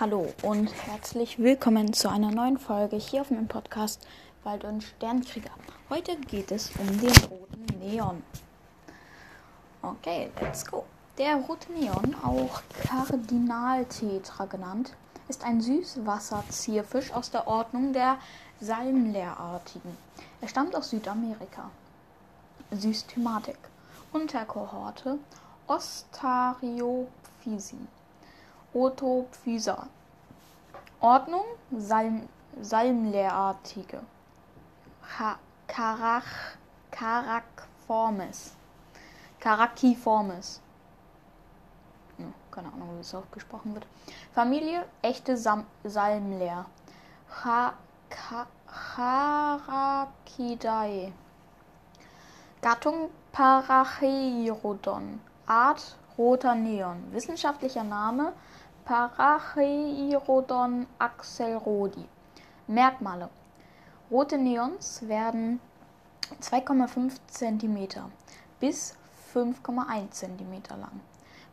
Hallo und herzlich willkommen zu einer neuen Folge hier auf meinem Podcast Wald- und Sternkrieger. Heute geht es um den roten Neon. Okay, let's go. Der rote Neon, auch Kardinaltetra genannt, ist ein Süßwasserzierfisch aus der Ordnung der Salmlerartigen. Er stammt aus Südamerika. Systematik. Unterkohorte Ostariophysi. Otophysa. Ordnung Salm Salmlerartige. Carach Caraformes. Caraciformes. Ja, keine Ahnung, wie es ausgesprochen wird. Familie echte Sam Salmler. Characidae. Gattung Paracheirodon. Art roter Neon. Wissenschaftlicher Name Paracheirodon axelrodi. Merkmale. Rote Neons werden 2,5 cm bis 5,1 cm lang,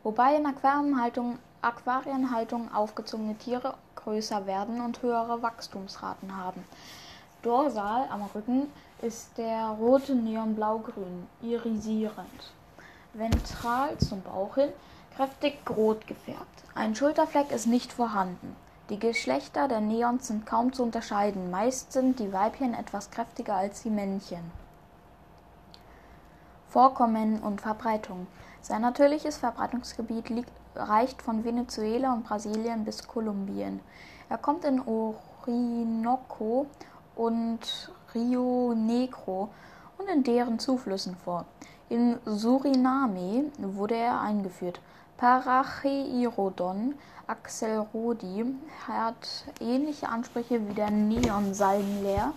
wobei in Aquarienhaltung, Aquarienhaltung aufgezogene Tiere größer werden und höhere Wachstumsraten haben. Dorsal am Rücken ist der rote Neon blaugrün, irisierend. Ventral zum Bauch hin kräftig rot gefärbt. Ein Schulterfleck ist nicht vorhanden. Die Geschlechter der Neons sind kaum zu unterscheiden. Meist sind die Weibchen etwas kräftiger als die Männchen. Vorkommen und Verbreitung. Sein natürliches Verbreitungsgebiet liegt, reicht von Venezuela und Brasilien bis Kolumbien. Er kommt in Orinoco und Rio Negro und in deren Zuflüssen vor. In Suriname wurde er eingeführt. Paracheirodon axelrodi hat ähnliche Ansprüche wie der Neonsalmler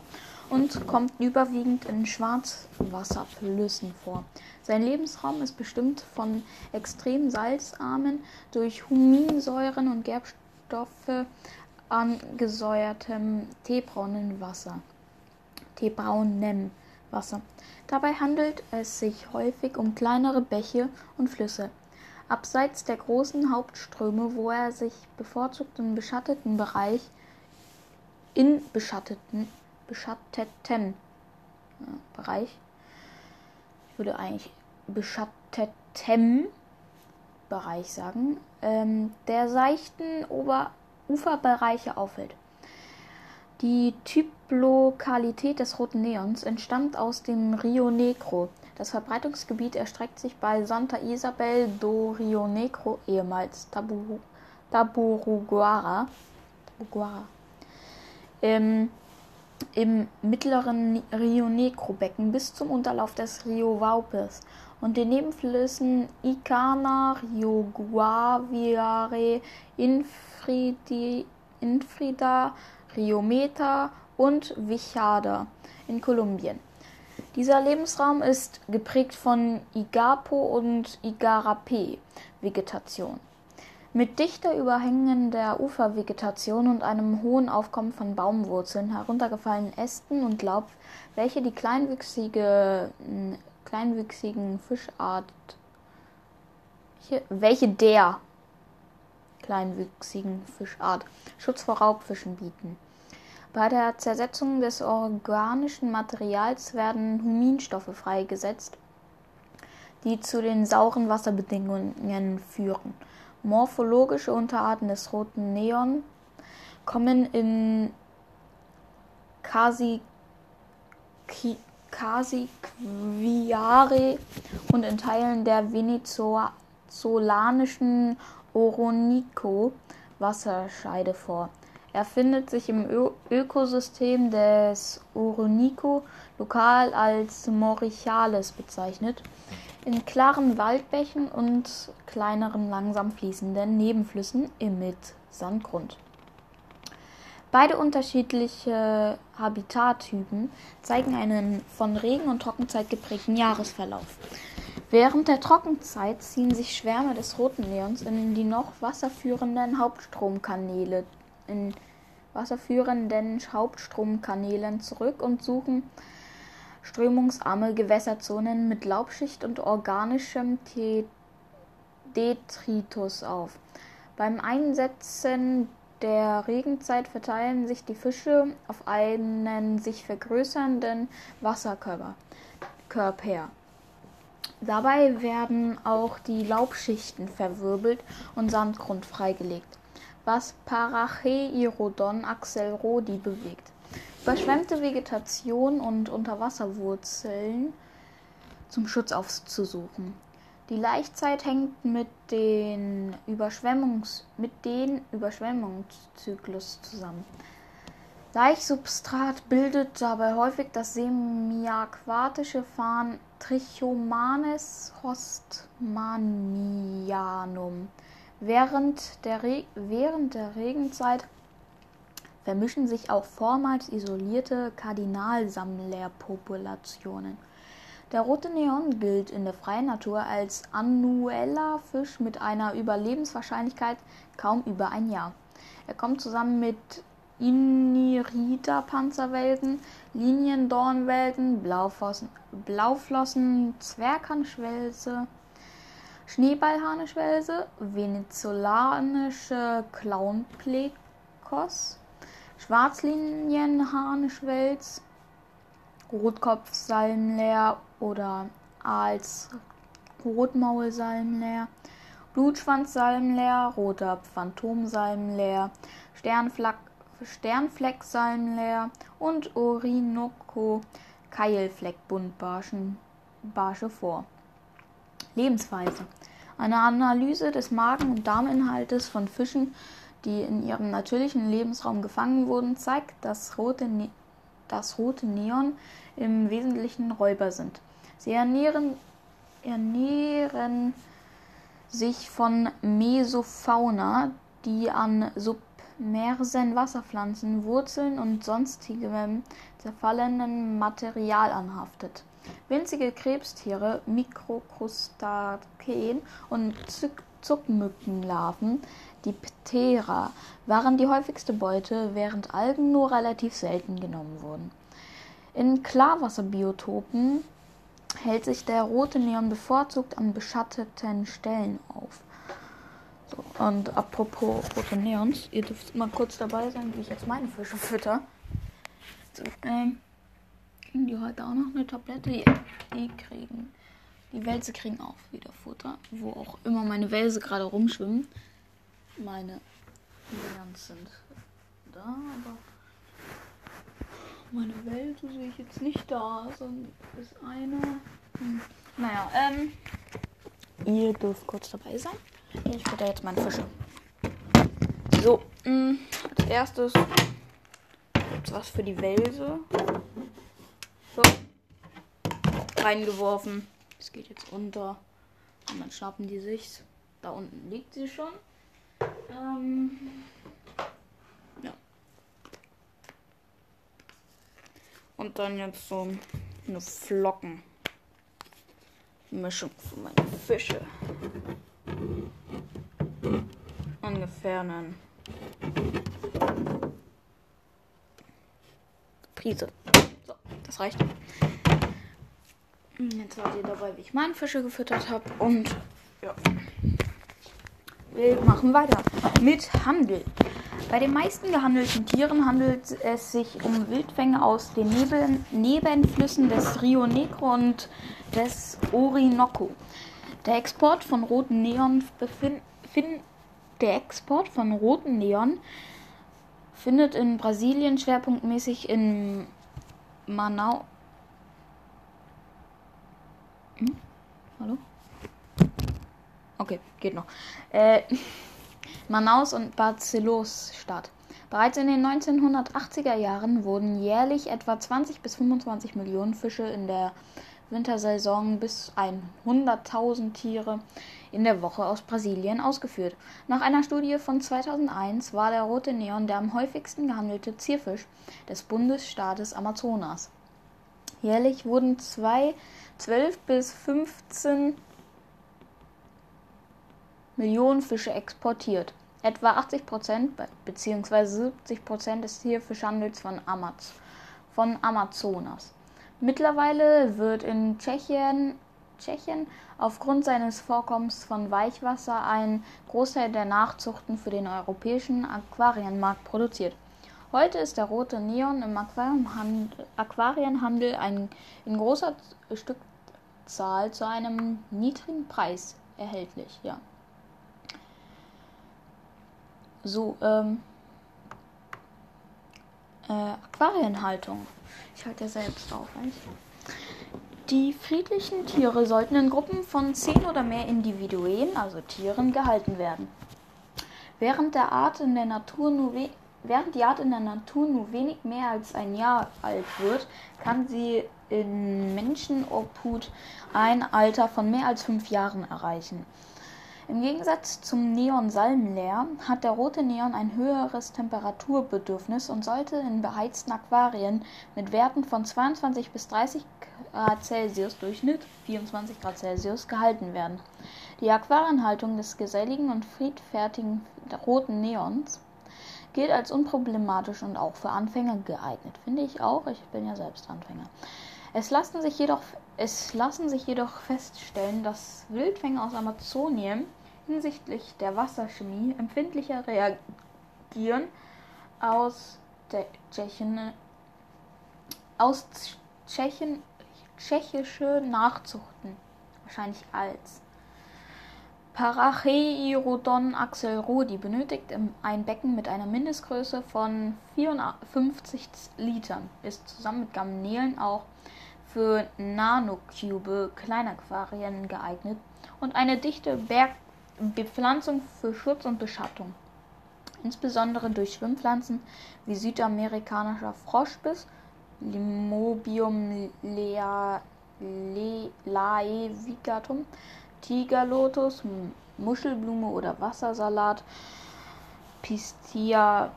und kommt überwiegend in Schwarzwasserflüssen vor. Sein Lebensraum ist bestimmt von extrem salzarmen, durch Huminsäuren und Gerbstoffe angesäuertem teebraunen Wasser. Teebraunem Wasser. Dabei handelt es sich häufig um kleinere Bäche und Flüsse. Abseits der großen Hauptströme, wo er sich bevorzugt im beschatteten Bereich in beschatteten, beschatteten ja, Bereich, ich würde eigentlich beschattetem Bereich sagen, ähm, der seichten Ober Uferbereiche auffällt. Die Typlokalität des roten Neons entstammt aus dem Rio Negro. Das Verbreitungsgebiet erstreckt sich bei Santa Isabel do Rio Negro, ehemals Tabu, Taburuguara, Tabuguara ähm, im mittleren Rio Negro Becken bis zum Unterlauf des Rio Vaupes und den Nebenflüssen Icana, Rio Guaviare, Infridi, Infrida, Rio Meta und Vichada in Kolumbien. Dieser Lebensraum ist geprägt von Igapo und Igarapé-Vegetation. Mit dichter überhängender Ufervegetation und einem hohen Aufkommen von Baumwurzeln, heruntergefallenen Ästen und Laub, welche die kleinwüchsige, kleinwüchsigen Fischart, welche der kleinwüchsigen Fischart Schutz vor Raubfischen bieten. Bei der Zersetzung des organischen Materials werden Huminstoffe freigesetzt, die zu den sauren Wasserbedingungen führen. Morphologische Unterarten des roten Neon kommen in Casiquiare und in Teilen der venezolanischen Oronico Wasserscheide vor. Er findet sich im Ö Ökosystem des Oronico lokal als Morichales bezeichnet, in klaren Waldbächen und kleineren langsam fließenden Nebenflüssen im Mit-Sandgrund. Beide unterschiedliche Habitattypen zeigen einen von Regen- und Trockenzeit geprägten Jahresverlauf. Während der Trockenzeit ziehen sich Schwärme des roten Neons in die noch wasserführenden Hauptstromkanäle in wasserführenden Hauptstromkanälen zurück und suchen strömungsarme Gewässerzonen mit Laubschicht und organischem Detritus auf. Beim Einsetzen der Regenzeit verteilen sich die Fische auf einen sich vergrößernden Wasserkörper. Körper. Dabei werden auch die Laubschichten verwirbelt und Sandgrund freigelegt, was Paracheirodon axelrodi bewegt. Überschwemmte Vegetation und Unterwasserwurzeln zum Schutz aufzusuchen. Die Laichzeit hängt mit den, Überschwemmungs mit den Überschwemmungszyklus zusammen. Laichsubstrat bildet dabei häufig das semiaquatische Farn Trichomanes hostmanianum. Während der, Re während der Regenzeit vermischen sich auch vormals isolierte Kardinalsammlerpopulationen. Der rote Neon gilt in der freien Natur als annueller Fisch mit einer Überlebenswahrscheinlichkeit kaum über ein Jahr. Er kommt zusammen mit Inirida-Panzerwelten, Liniendornwelten, Blauflossen, Blauflossen Zwerghahnschwälze, Schneeballharnischwälse, venezolanische Clownplekos, Schwarzlinienharnischwälz, Rotkopfsalmler oder als Rotmaulsalmler, Blutschwanzsalmler, roter Phantomsalmler, Sternflack Sternflecksalmler und Orinoco Keilfleckbuntbarsche vor. Lebensweise. Eine Analyse des Magen- und Darminhaltes von Fischen, die in ihrem natürlichen Lebensraum gefangen wurden, zeigt, dass rote, ne dass rote Neon im Wesentlichen Räuber sind. Sie ernähren, ernähren sich von Mesofauna, die an submersen Wasserpflanzen, Wurzeln und sonstigem zerfallenen Material anhaftet. Winzige Krebstiere, Mikrokrustakeen und Zuckmückenlarven, die Ptera, waren die häufigste Beute, während Algen nur relativ selten genommen wurden. In Klarwasserbiotopen hält sich der rote Neon bevorzugt an beschatteten Stellen auf. So, und apropos rote Neons, ihr dürft mal kurz dabei sein, wie ich jetzt meine Fische fütter. So, ähm, kriegen die heute auch noch eine Tablette? Ja, die kriegen. Die Wälse kriegen auch wieder Futter, wo auch immer meine Wälse gerade rumschwimmen. Meine Neons sind da, aber meine Wälse sehe ich jetzt nicht da, sondern ist eine. Hm. Naja, ähm, ihr dürft kurz dabei sein. Ich fütter jetzt meine Fische. So, mh, hm, als erstes gibt's was für die Wälse. So, reingeworfen. Es geht jetzt unter. Und dann schnappen die sich's. Da unten liegt sie schon. Ähm, ja. Und dann jetzt so eine Flocken. Mischung für meine Fische. Ungefähr einen Prise. Das reicht. Jetzt seid ihr dabei, wie ich meine Fische gefüttert habe. Und ja. Wir machen weiter mit Handel. Bei den meisten gehandelten Tieren handelt es sich um Wildfänge aus den Neben Nebenflüssen des Rio Negro und des Orinoco. Der Export von roten Neon der Export von roten Neon findet in Brasilien schwerpunktmäßig in Manau. Hm? Hallo? Okay, geht noch. Äh, Manaus und Barcelos statt. Bereits in den 1980er Jahren wurden jährlich etwa 20 bis 25 Millionen Fische in der Wintersaison bis 100.000 Tiere in der Woche aus Brasilien ausgeführt. Nach einer Studie von 2001 war der rote Neon der am häufigsten gehandelte Zierfisch des Bundesstaates Amazonas. Jährlich wurden zwei, 12 bis 15 Millionen Fische exportiert. Etwa 80 Prozent bzw. 70 Prozent des Tierfischhandels von, Amaz von Amazonas. Mittlerweile wird in Tschechien, Tschechien aufgrund seines Vorkommens von Weichwasser einen Großteil der Nachzuchten für den europäischen Aquarienmarkt produziert. Heute ist der rote Neon im Aquarienhandel ein, in großer Stückzahl zu einem niedrigen Preis erhältlich. Ja. So, ähm, äh, Aquarienhaltung. Ich halte ja selbst auf. Nicht? Die friedlichen Tiere sollten in Gruppen von zehn oder mehr Individuen, also Tieren, gehalten werden. Während, der Art in der Natur nur während die Art in der Natur nur wenig mehr als ein Jahr alt wird, kann sie in Menschenobhut ein Alter von mehr als fünf Jahren erreichen. Im Gegensatz zum Neon-Salmler hat der rote Neon ein höheres Temperaturbedürfnis und sollte in beheizten Aquarien mit Werten von 22 bis 30 Grad Celsius Durchschnitt 24 Grad Celsius gehalten werden. Die Aquarienhaltung des geselligen und friedfertigen roten Neons gilt als unproblematisch und auch für Anfänger geeignet. Finde ich auch. Ich bin ja selbst Anfänger. Es lassen sich jedoch, es lassen sich jedoch feststellen, dass Wildfänger aus Amazonien hinsichtlich der Wasserchemie empfindlicher reagieren aus der Tschechien, aus Tschechien, tschechische Nachzuchten, wahrscheinlich als. Paracheirodon axelrodi benötigt ein Becken mit einer Mindestgröße von 54 Litern, ist zusammen mit Garnelen auch für Nanocube Kleinaquarien geeignet und eine dichte Bergbepflanzung für Schutz und Beschattung. Insbesondere durch Schwimmpflanzen wie südamerikanischer Froschbiss, Limobium laevigatum, Tigerlotus, Muschelblume oder Wassersalat, Pistia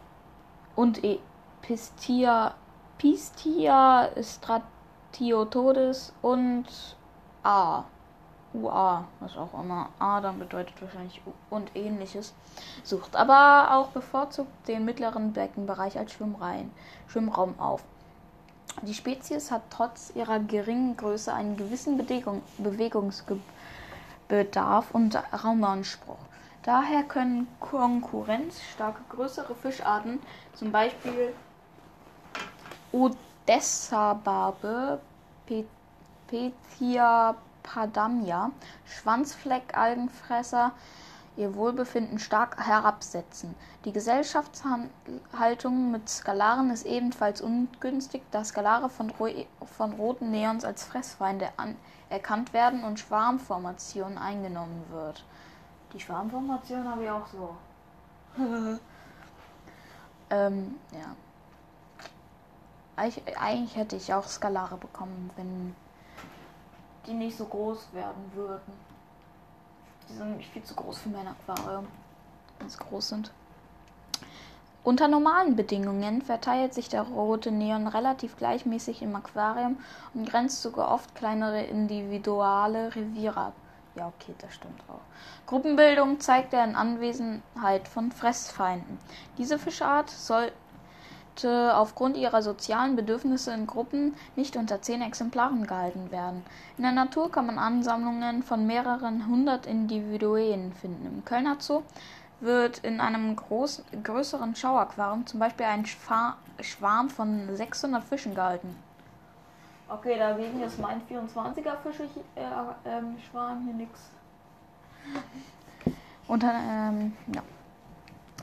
und e Pistia, Pistia strategis Theotodes und A. UA, was auch immer A dann bedeutet wahrscheinlich U und ähnliches, sucht aber auch bevorzugt den mittleren Beckenbereich als Schwimmreihen, Schwimmraum auf. Die Spezies hat trotz ihrer geringen Größe einen gewissen Bewegung, Bewegungsbedarf und Raumanspruch. Daher können konkurrenzstarke größere Fischarten, zum Beispiel Odessa-Barbe, Petia padamia, Schwanzfleckalgenfresser, ihr Wohlbefinden stark herabsetzen. Die Gesellschaftshaltung mit Skalaren ist ebenfalls ungünstig, da Skalare von, von roten Neons als Fressfeinde erkannt werden und Schwarmformation eingenommen wird. Die Schwarmformation habe ich auch so. ähm, ja. Eigentlich, eigentlich hätte ich auch Skalare bekommen, wenn die nicht so groß werden würden. Die sind nämlich viel zu groß für mein Aquarium, wenn sie groß sind. Unter normalen Bedingungen verteilt sich der rote Neon relativ gleichmäßig im Aquarium und grenzt sogar oft kleinere individuelle Reviere ab. Ja, okay, das stimmt auch. Gruppenbildung zeigt er in Anwesenheit von Fressfeinden. Diese Fischart soll aufgrund ihrer sozialen Bedürfnisse in Gruppen nicht unter zehn Exemplaren gehalten werden. In der Natur kann man Ansammlungen von mehreren hundert Individuen finden. Im Kölner Zoo wird in einem großen, größeren Schauaquarium zum Beispiel ein Schwarm von 600 Fischen gehalten. Okay, dagegen ist mein 24er Fische äh, äh, Schwarm hier nichts. Und dann, ähm, ja.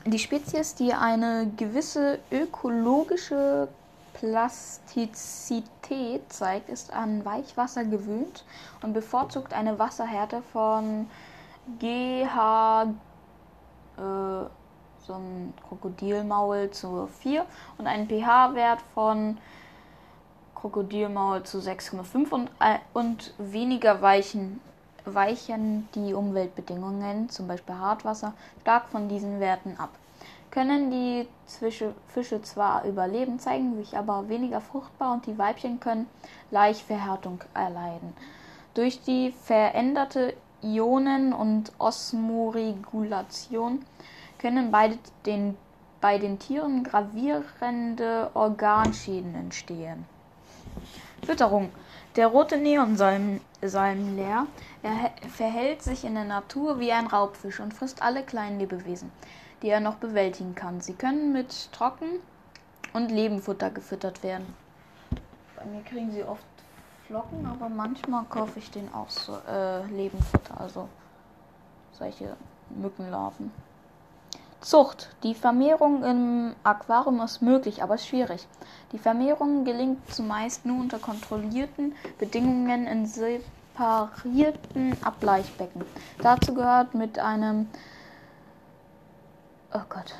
Die Spezies, die eine gewisse ökologische Plastizität zeigt, ist an Weichwasser gewöhnt und bevorzugt eine Wasserhärte von GH, äh, so ein Krokodilmaul zu 4 und einen pH-Wert von Krokodilmaul zu 6,5 und, äh, und weniger weichen weichen die Umweltbedingungen, zum Beispiel Hartwasser, stark von diesen Werten ab. Können die Fische zwar überleben, zeigen sich aber weniger fruchtbar und die Weibchen können leicht Verhärtung erleiden. Durch die veränderte Ionen- und Osmoregulation können beide den, bei den Tieren gravierende Organschäden entstehen. Fütterung Der rote Neonsalmler er verhält sich in der Natur wie ein Raubfisch und frisst alle kleinen Lebewesen, die er noch bewältigen kann. Sie können mit Trocken- und Lebenfutter gefüttert werden. Bei mir kriegen sie oft Flocken, aber manchmal kaufe ich den auch so äh, Lebenfutter, also solche Mückenlarven. Zucht. Die Vermehrung im Aquarium ist möglich, aber schwierig. Die Vermehrung gelingt zumeist nur unter kontrollierten Bedingungen in separierten Ableichbecken. Dazu gehört mit einem Oh Gott.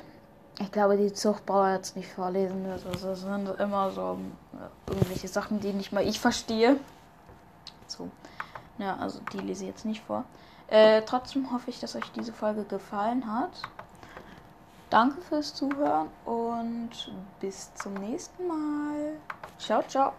Ich glaube, die Zucht brauche ich jetzt nicht vorlesen. Das sind immer so irgendwelche Sachen, die nicht mal ich verstehe. So. Ja, also die lese ich jetzt nicht vor. Äh, trotzdem hoffe ich, dass euch diese Folge gefallen hat. Danke fürs Zuhören und bis zum nächsten Mal. Ciao, ciao.